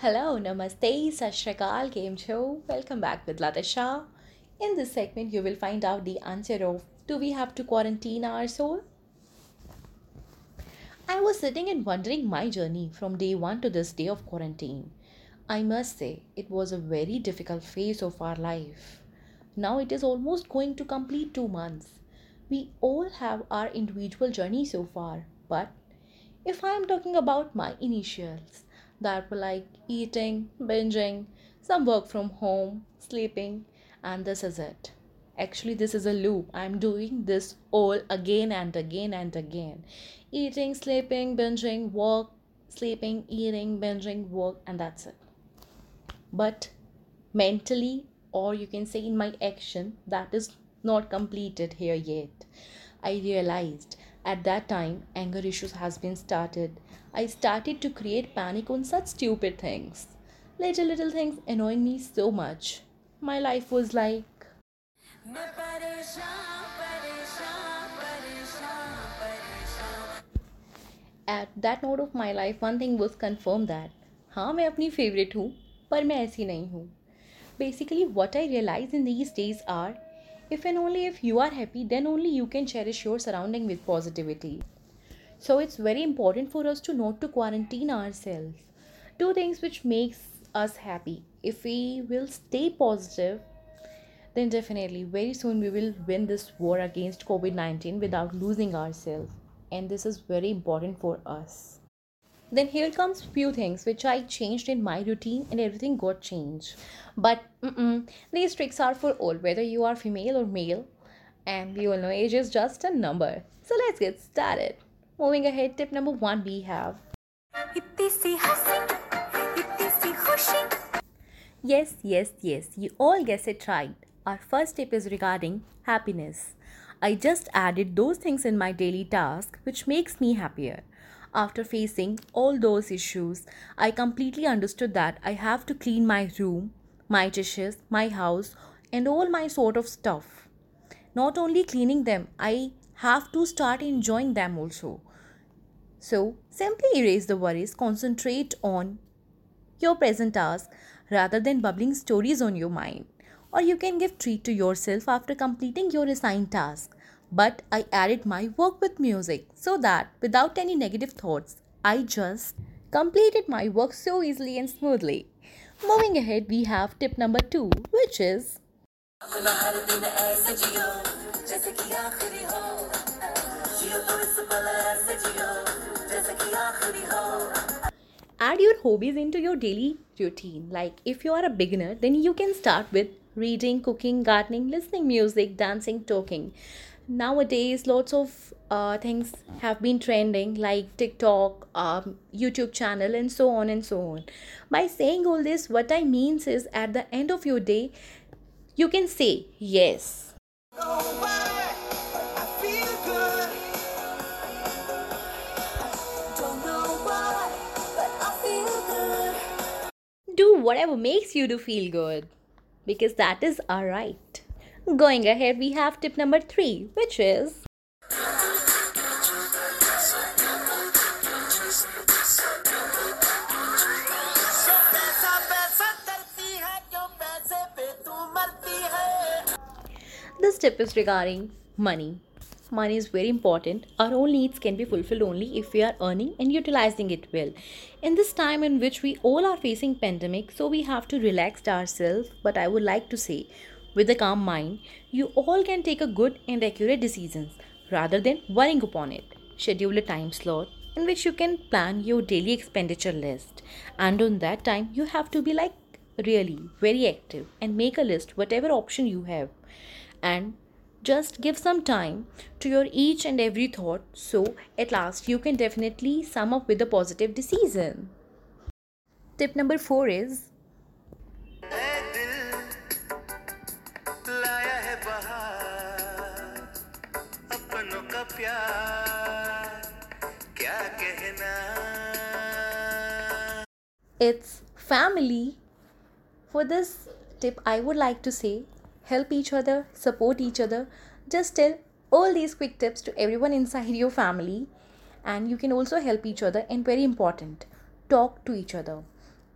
Hello, Namaste, Sat Sri Akal, Game Show. Welcome back with Latisha. In this segment, you will find out the answer of Do we have to quarantine our soul? I was sitting and wondering my journey from day one to this day of quarantine. I must say, it was a very difficult phase of our life. Now it is almost going to complete two months. We all have our individual journey so far, but if I am talking about my initials, that were like eating, binging, some work from home, sleeping, and this is it. Actually, this is a loop. I'm doing this all again and again and again. Eating, sleeping, binging, work, sleeping, eating, binging, work, and that's it. But mentally, or you can say in my action, that is not completed here yet. I realized at that time anger issues has been started. I started to create panic on such stupid things. Little little things annoying me so much. My life was like At that note of my life, one thing was confirmed that हाँ मैं अपनी favorite हूँ पर मैं ऐसी नहीं हूँ Basically, what I realize in these days are if and only if you are happy, then only you can cherish your surrounding with positivity. So it's very important for us to not to quarantine ourselves. Do things which makes us happy. If we will stay positive, then definitely very soon we will win this war against COVID-19 without losing ourselves. And this is very important for us. Then here comes few things which I changed in my routine and everything got changed. But mm-mm, these tricks are for all, whether you are female or male. And we all know age is just a number. So let's get started. Moving ahead, tip number one we have. Yes, yes, yes, you all guess it right. Our first tip is regarding happiness. I just added those things in my daily task which makes me happier. After facing all those issues, I completely understood that I have to clean my room, my dishes, my house, and all my sort of stuff. Not only cleaning them, I have to start enjoying them also. So, simply erase the worries, concentrate on your present task rather than bubbling stories on your mind. Or you can give treat to yourself after completing your assigned task but I added my work with music so that without any negative thoughts, I just completed my work so easily and smoothly. Moving ahead, we have tip number two, which is add your hobbies into your daily routine. Like if you are a beginner, then you can start with reading, cooking, gardening, listening music, dancing, talking nowadays lots of uh, things have been trending like tiktok um, youtube channel and so on and so on. By saying all this what i means is at the end of your day you can say yes. Do whatever makes you to feel good because that is our right Going ahead, we have tip number three, which is This tip is regarding money. Money is very important. Our own needs can be fulfilled only if we are earning and utilizing it well. In this time in which we all are facing pandemic, so we have to relax ourselves. But I would like to say with a calm mind, you all can take a good and accurate decisions rather than worrying upon it. Schedule a time slot in which you can plan your daily expenditure list. And on that time, you have to be like really very active and make a list whatever option you have. And just give some time to your each and every thought so at last you can definitely sum up with a positive decision. Tip number 4 is It's family. For this tip, I would like to say help each other, support each other. Just tell all these quick tips to everyone inside your family, and you can also help each other. And very important, talk to each other.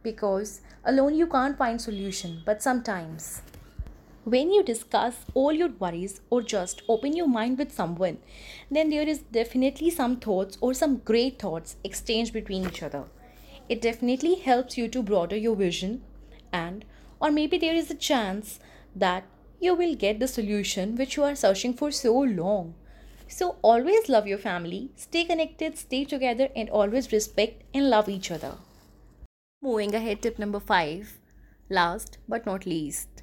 because alone you can't find solution, but sometimes when you discuss all your worries or just open your mind with someone, then there is definitely some thoughts or some great thoughts exchanged between each other. It definitely helps you to broaden your vision and or maybe there is a chance that you will get the solution which you are searching for so long. So always love your family, stay connected, stay together and always respect and love each other. Moving ahead tip number 5, last but not least.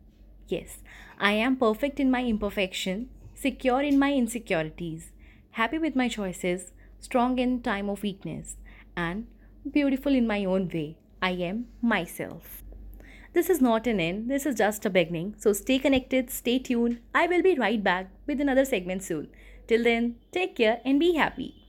Yes, I am perfect in my imperfection, secure in my insecurities, happy with my choices, strong in time of weakness, and beautiful in my own way. I am myself. This is not an end, this is just a beginning. So stay connected, stay tuned. I will be right back with another segment soon. Till then, take care and be happy.